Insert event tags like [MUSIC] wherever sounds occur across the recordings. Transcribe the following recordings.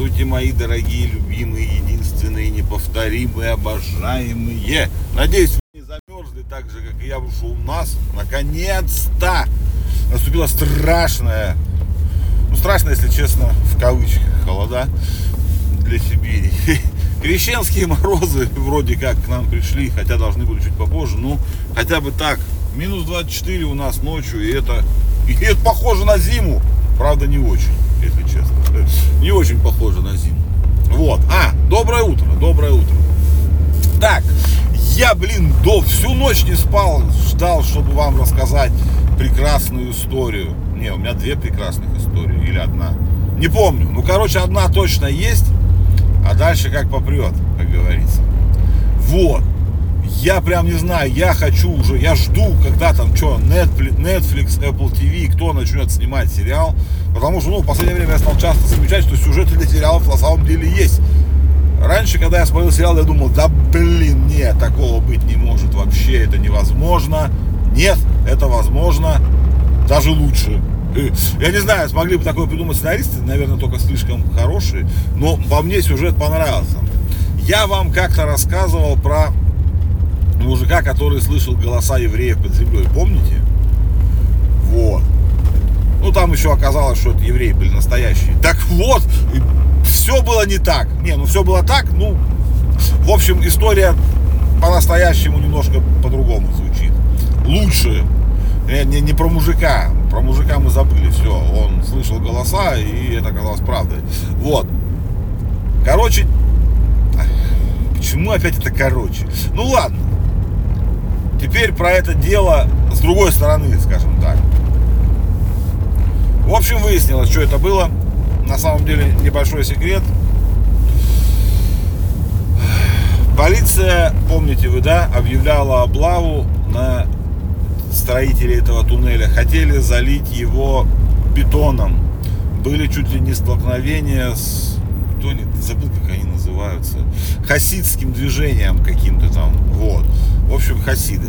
Здравствуйте, мои дорогие, любимые, единственные, неповторимые, обожаемые. Надеюсь, вы не замерзли так же, как и я, что у нас, наконец-то, наступила страшная, ну, страшная, если честно, в кавычках, холода для Сибири. [LAUGHS] Крещенские морозы вроде как к нам пришли, хотя должны были чуть попозже, ну, хотя бы так. Минус 24 у нас ночью, и это, и это похоже на зиму, правда не очень если честно. [LAUGHS] Не очень похоже на зиму. Вот. А, доброе утро, доброе утро. Так, я, блин, до всю ночь не спал, ждал, чтобы вам рассказать прекрасную историю. Не, у меня две прекрасных истории или одна. Не помню. Ну, короче, одна точно есть, а дальше как попрет, как говорится. Вот я прям не знаю, я хочу уже, я жду, когда там что, Netflix, Apple TV, кто начнет снимать сериал. Потому что, ну, в последнее время я стал часто замечать, что сюжеты для сериалов на самом деле есть. Раньше, когда я смотрел сериал, я думал, да блин, нет, такого быть не может вообще, это невозможно. Нет, это возможно, даже лучше. Я не знаю, смогли бы такое придумать сценаристы, наверное, только слишком хорошие, но по мне сюжет понравился. Я вам как-то рассказывал про мужика, который слышал голоса евреев под землей, помните? Вот. Ну, там еще оказалось, что это евреи были настоящие. Так вот, все было не так. Не, ну все было так, ну, в общем, история по-настоящему немножко по-другому звучит. Лучше. Не, не, не про мужика. Про мужика мы забыли, все. Он слышал голоса, и это оказалось правдой. Вот. Короче, почему опять это короче? Ну ладно. Теперь про это дело с другой стороны, скажем так. В общем, выяснилось, что это было. На самом деле небольшой секрет. Полиция, помните вы, да, объявляла облаву на строителей этого туннеля. Хотели залить его бетоном. Были чуть ли не столкновения с... Кто не забыл, как они называются. Хасидским движением каким-то там. Вот. В общем, хасиды.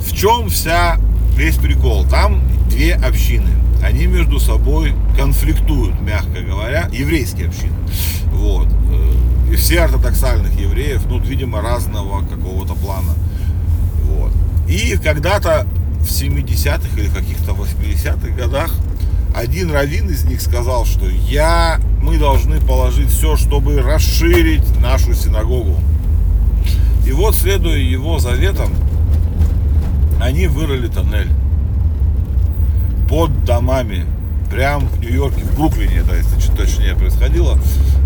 В чем вся весь прикол? Там две общины. Они между собой конфликтуют, мягко говоря, еврейские общины. Вот. Э, и все ортодоксальных евреев, ну, видимо, разного какого-то плана. Вот. И когда-то в 70-х или каких-то 80-х годах один раввин из них сказал, что я, мы должны положить все, чтобы расширить нашу синагогу. И вот, следуя его заветам, они вырыли тоннель под домами, прям в Нью-Йорке, в Бруклине это, если точнее, происходило,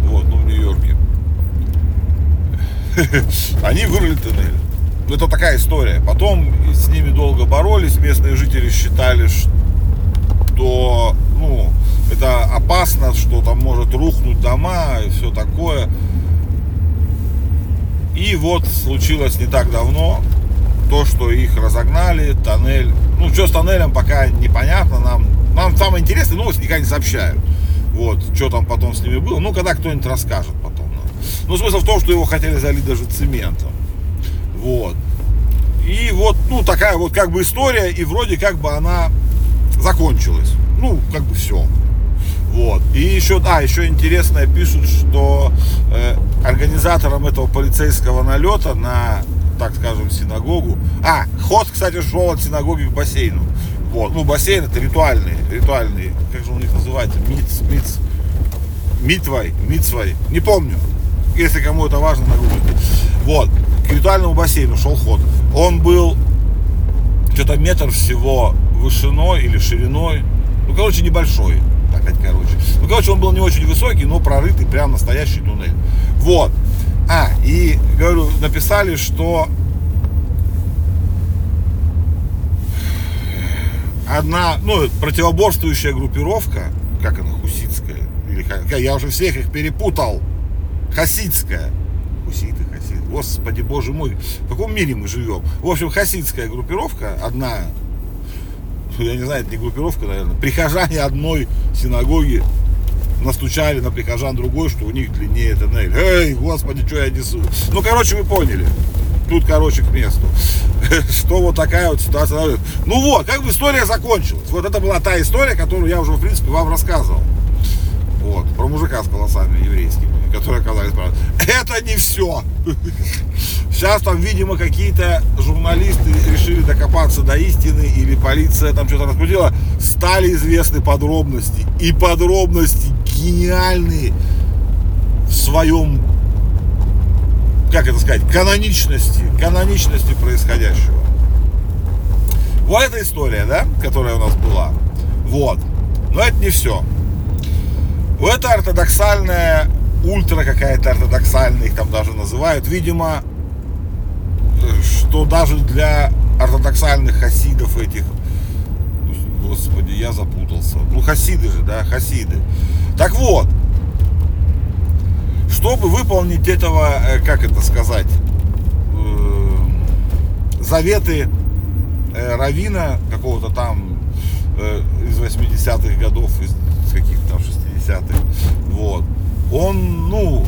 вот, ну, в Нью-Йорке. [LAUGHS] Они вырыли тоннель. Ну, это такая история. Потом с ними долго боролись, местные жители считали, что, ну, это опасно, что там может рухнуть дома и все такое. И вот случилось не так давно то, что их разогнали, тоннель. Ну, что с тоннелем пока непонятно. Нам, нам самое интересное, новости никогда не сообщают. Вот, что там потом с ними было. Ну, когда кто-нибудь расскажет потом. Ну, смысл в том, что его хотели залить даже цементом. Вот. И вот, ну, такая вот как бы история, и вроде как бы она закончилась. Ну, как бы все. Вот. И еще, да, еще интересное пишут, что э, организатором этого полицейского налета на, так скажем, синагогу. А, ход, кстати, шел от синагоги к бассейну. Вот. Ну, бассейн это ритуальные, ритуальные, как же у них называется, миц, миц, митвай, митсвай, не помню. Если кому это важно, нагуглите. Вот. К ритуальному бассейну шел ход. Он был что-то метр всего вышиной или шириной. Ну, короче, небольшой опять, короче. Ну, короче, он был не очень высокий, но прорытый прям настоящий туннель. Вот. А, и, говорю, написали, что одна, ну, противоборствующая группировка, как она, хуситская, или я уже всех их перепутал, хасидская, хуситы, хасиды, господи, боже мой, в каком мире мы живем? В общем, хасидская группировка, одна я не знаю, это не группировка, наверное, прихожане одной синагоги настучали на прихожан другой, что у них длиннее тоннель. Эй, господи, что я несу? Ну, короче, вы поняли. Тут, короче, к месту. [LAUGHS] Что вот такая вот ситуация. Ну вот, как бы история закончилась. Вот это была та история, которую я уже, в принципе, вам рассказывал. Вот, про мужика с волосами еврейскими, которые оказались правы. Это не все. Сейчас там, видимо, какие-то журналисты решили докопаться до истины, или полиция там что-то раскрутила, стали известны подробности. И подробности гениальные в своем, как это сказать, каноничности, каноничности происходящего. Вот эта история, да, которая у нас была. Вот. Но это не все. Вот это ортодоксальная, ультра какая-то ортодоксальная, их там даже называют. Видимо, что даже для ортодоксальных хасидов этих, господи, я запутался. Ну, хасиды же, да, хасиды. Так вот, чтобы выполнить этого, э, как это сказать, э, заветы э, Равина какого-то там из 80-х годов, из каких-то там 60-х, вот, он, ну,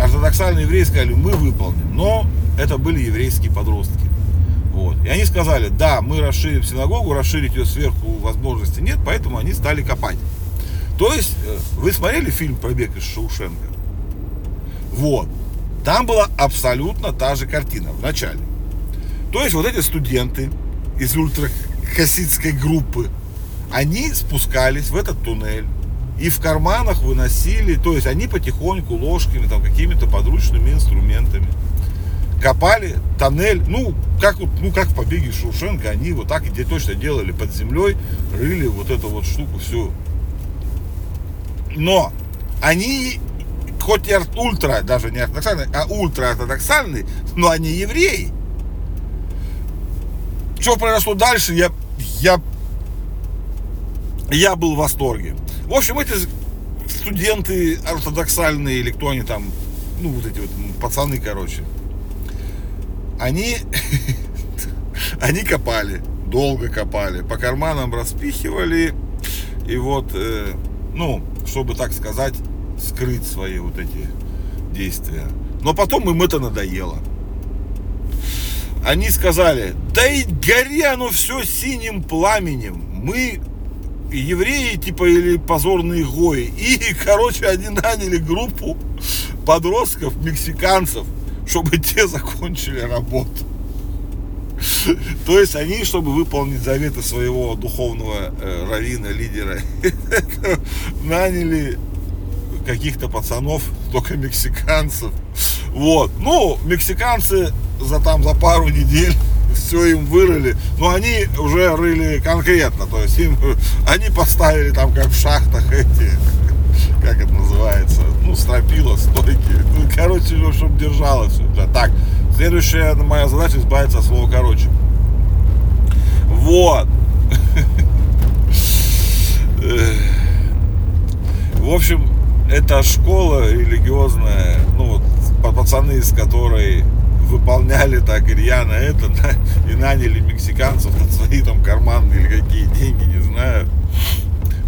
ортодоксальные евреи сказали, мы выполним, но это были еврейские подростки. Вот. И они сказали, да, мы расширим синагогу, расширить ее сверху возможности нет, поэтому они стали копать. То есть, э, вы смотрели фильм «Побег из Шаушенка»? Вот. Там была абсолютно та же картина в начале. То есть, вот эти студенты из ультрахасидской группы, они спускались в этот туннель и в карманах выносили, то есть они потихоньку ложками, там какими-то подручными инструментами копали тоннель, ну, как, ну, как в побеге Шушенко, они вот так и точно делали под землей, рыли вот эту вот штуку всю но они, хоть и ультра, даже не ортодоксальные, а ультра-ортодоксальные, но они евреи. Что произошло дальше, я, я, я был в восторге. В общем, эти студенты ортодоксальные, или кто они там, ну, вот эти вот пацаны, короче, они, [LAUGHS] они копали, долго копали, по карманам распихивали, и вот, э, ну, чтобы, так сказать, скрыть свои вот эти действия. Но потом им это надоело. Они сказали, да и гори оно все синим пламенем. Мы евреи, типа, или позорные гои. И, короче, они наняли группу подростков, мексиканцев, чтобы те закончили работу. То есть они, чтобы выполнить заветы своего духовного э, равина, лидера, [LAUGHS] наняли каких-то пацанов, только мексиканцев. Вот. Ну, мексиканцы за там за пару недель все им вырыли, но они уже рыли конкретно, то есть им [LAUGHS] они поставили там как в шахтах эти, [LAUGHS] как это называется, ну, стропила, стойки, ну, короче, чтобы держалось. Так, Следующая моя задача избавиться от слова короче. Вот. [LAUGHS] В общем, это школа религиозная, ну вот, пацаны из которой выполняли так рьяно это, [LAUGHS] да, и наняли мексиканцев на свои там карманные или какие деньги, не знаю.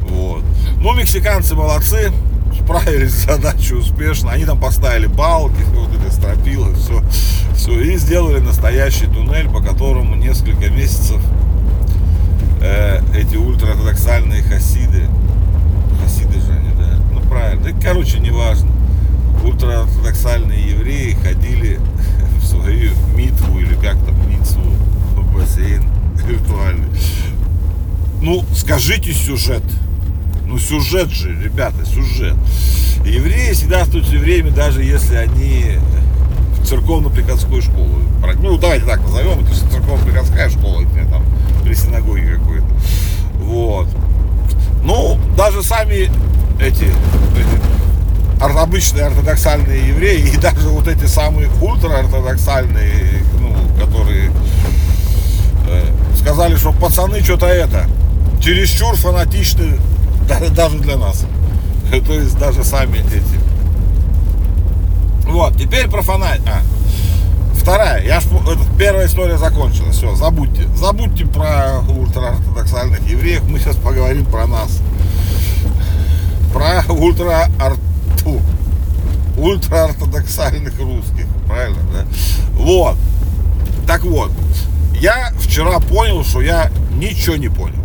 Вот. Ну, мексиканцы молодцы, справились с задачей успешно. Они там поставили балки, вот эти стропилы, все, все. И сделали настоящий туннель, по которому несколько месяцев э, эти ультраортодоксальные хасиды, хасиды же они, да, ну правильно, да, короче, неважно, ультраортодоксальные евреи ходили в свою митву или как там, митву, в бассейн виртуальный. Ну, скажите сюжет. Ну, сюжет же, ребята, сюжет. Евреи всегда остаются евреями, даже если они в церковно-приходской школе. Ну, давайте так назовем, это церковно-приходская школа, это там при синагоге какой-то. Вот. Ну, даже сами эти, эти обычные ортодоксальные евреи и даже вот эти самые ультраортодоксальные, ну, которые э, сказали, что пацаны что-то это, чересчур фанатичны даже для нас. [LAUGHS] То есть даже сами эти. Вот, теперь про фонарь. А, вторая. Я ж, это, первая история закончилась. Все, забудьте. Забудьте про ультраортодоксальных евреев. Мы сейчас поговорим про нас. Про ультра ультраортодоксальных русских. Правильно, да? Вот. Так вот. Я вчера понял, что я ничего не понял.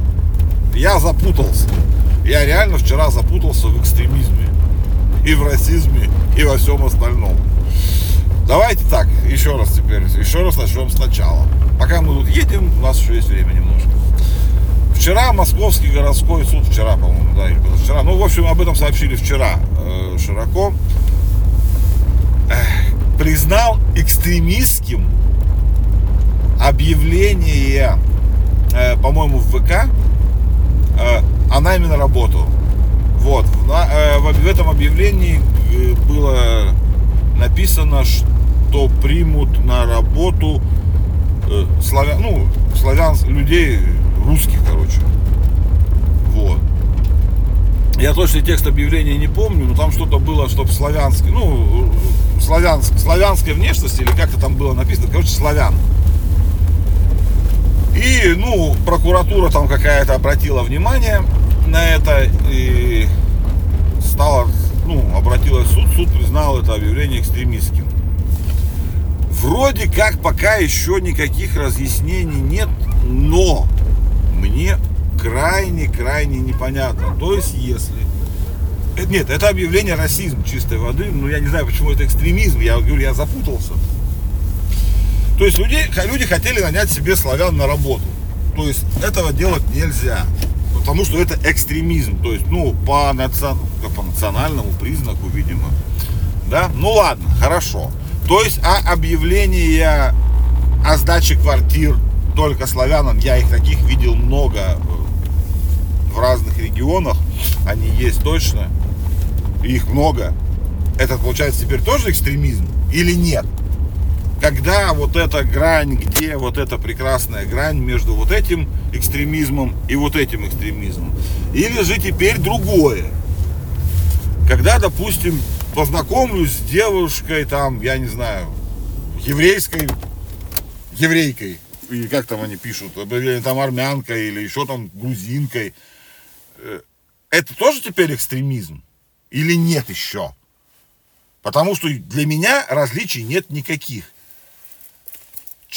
Я запутался. Я реально вчера запутался в экстремизме. И в расизме, и во всем остальном. Давайте так, еще раз теперь, еще раз начнем сначала. Пока мы тут едем, у нас еще есть время немножко. Вчера Московский городской суд, вчера, по-моему, да, или вчера, ну, в общем, об этом сообщили вчера э, широко, э, признал экстремистским объявление, э, по-моему, в ВК о найме на работу. Вот, в, э, в, этом объявлении э, было написано, что примут на работу э, славян, ну, славян, людей русских, короче. Вот. Я точно текст объявления не помню, но там что-то было, чтобы славянский, ну, славянск, славянская внешность, или как-то там было написано, короче, славян. И, ну, прокуратура там какая-то обратила внимание на это и стала, ну, обратилась в суд, суд признал это объявление экстремистским. Вроде как пока еще никаких разъяснений нет, но мне крайне-крайне непонятно. То есть, если... Э, нет, это объявление расизм чистой воды, но я не знаю, почему это экстремизм, я говорю, я запутался. То есть люди, люди хотели нанять себе славян на работу. То есть этого делать нельзя. Потому что это экстремизм. То есть, ну, по, национ... по национальному признаку, видимо. Да? Ну ладно, хорошо. То есть, а объявление о сдаче квартир только славянам, я их таких видел много э, в разных регионах. Они есть точно. Их много. Это получается теперь тоже экстремизм или нет? Когда вот эта грань, где вот эта прекрасная грань между вот этим экстремизмом и вот этим экстремизмом. Или же теперь другое. Когда, допустим, познакомлюсь с девушкой, там, я не знаю, еврейской, еврейкой, или как там они пишут, или там армянкой, или еще там грузинкой, э, это тоже теперь экстремизм? Или нет еще? Потому что для меня различий нет никаких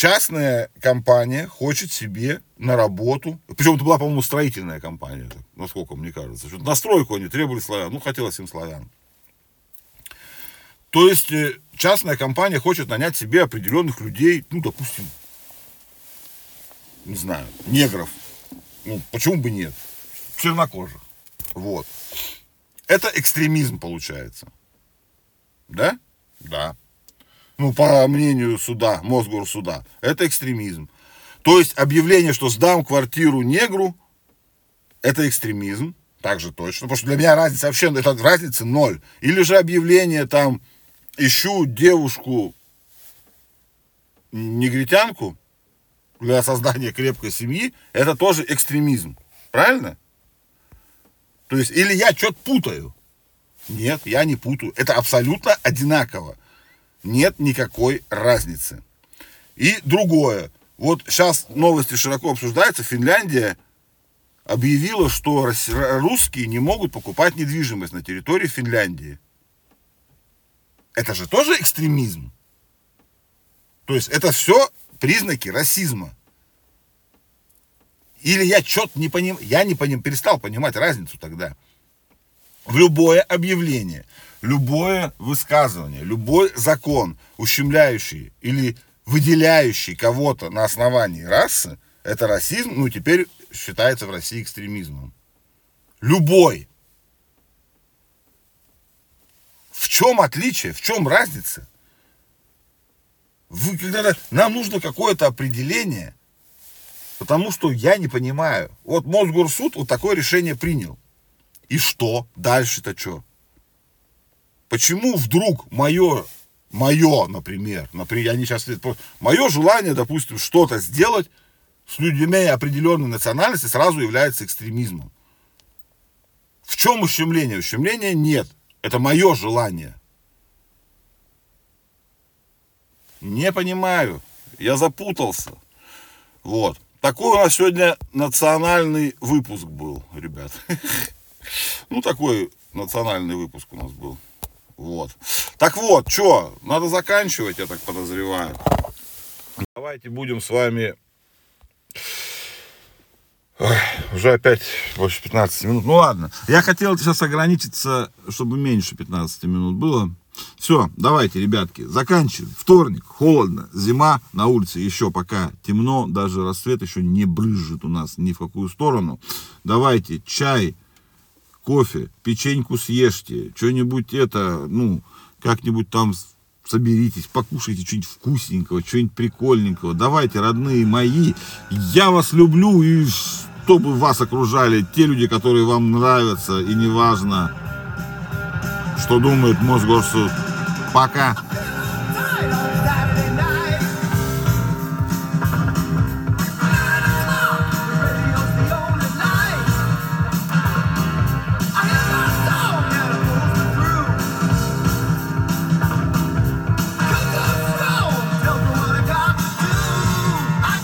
частная компания хочет себе на работу, причем это была, по-моему, строительная компания, насколько мне кажется, что на стройку они требовали славян, ну, хотелось им славян. То есть э, частная компания хочет нанять себе определенных людей, ну, допустим, не знаю, негров. Ну, почему бы нет? Чернокожих. Вот. Это экстремизм получается. Да? Да ну, по мнению суда, Мосгорсуда, это экстремизм. То есть объявление, что сдам квартиру негру, это экстремизм, также точно, потому что для меня разница вообще, это разница ноль. Или же объявление там, ищу девушку негритянку для создания крепкой семьи, это тоже экстремизм. Правильно? То есть, или я что-то путаю. Нет, я не путаю. Это абсолютно одинаково нет никакой разницы. И другое. Вот сейчас новости широко обсуждаются. Финляндия объявила, что русские не могут покупать недвижимость на территории Финляндии. Это же тоже экстремизм. То есть это все признаки расизма. Или я что-то не понимаю, я не поним, перестал понимать разницу тогда. В любое объявление – любое высказывание, любой закон, ущемляющий или выделяющий кого-то на основании расы, это расизм, ну, теперь считается в России экстремизмом. Любой. В чем отличие, в чем разница? Вы, когда нам нужно какое-то определение, потому что я не понимаю. Вот Мосгорсуд вот такое решение принял. И что? Дальше-то что? Почему вдруг мое, мое, например, например, я не сейчас, мое желание, допустим, что-то сделать с людьми определенной национальности сразу является экстремизмом. В чем ущемление? Ущемления нет. Это мое желание. Не понимаю. Я запутался. Вот. Такой у нас сегодня национальный выпуск был, ребят. [LAUGHS] Ну, такой национальный выпуск у нас был. Вот. Так вот, что, надо заканчивать, я так подозреваю. Давайте будем с вами Ой, уже опять больше 15 минут. Ну ладно. Я хотел сейчас ограничиться, чтобы меньше 15 минут было. Все, давайте, ребятки, заканчиваем. Вторник, холодно, зима, на улице еще пока темно, даже рассвет еще не брызжет у нас ни в какую сторону. Давайте чай, кофе, печеньку съешьте, что-нибудь это, ну, как-нибудь там соберитесь, покушайте что-нибудь вкусненького, что-нибудь прикольненького. Давайте, родные мои, я вас люблю, и чтобы вас окружали те люди, которые вам нравятся, и неважно, что думает Мосгорсуд. Пока.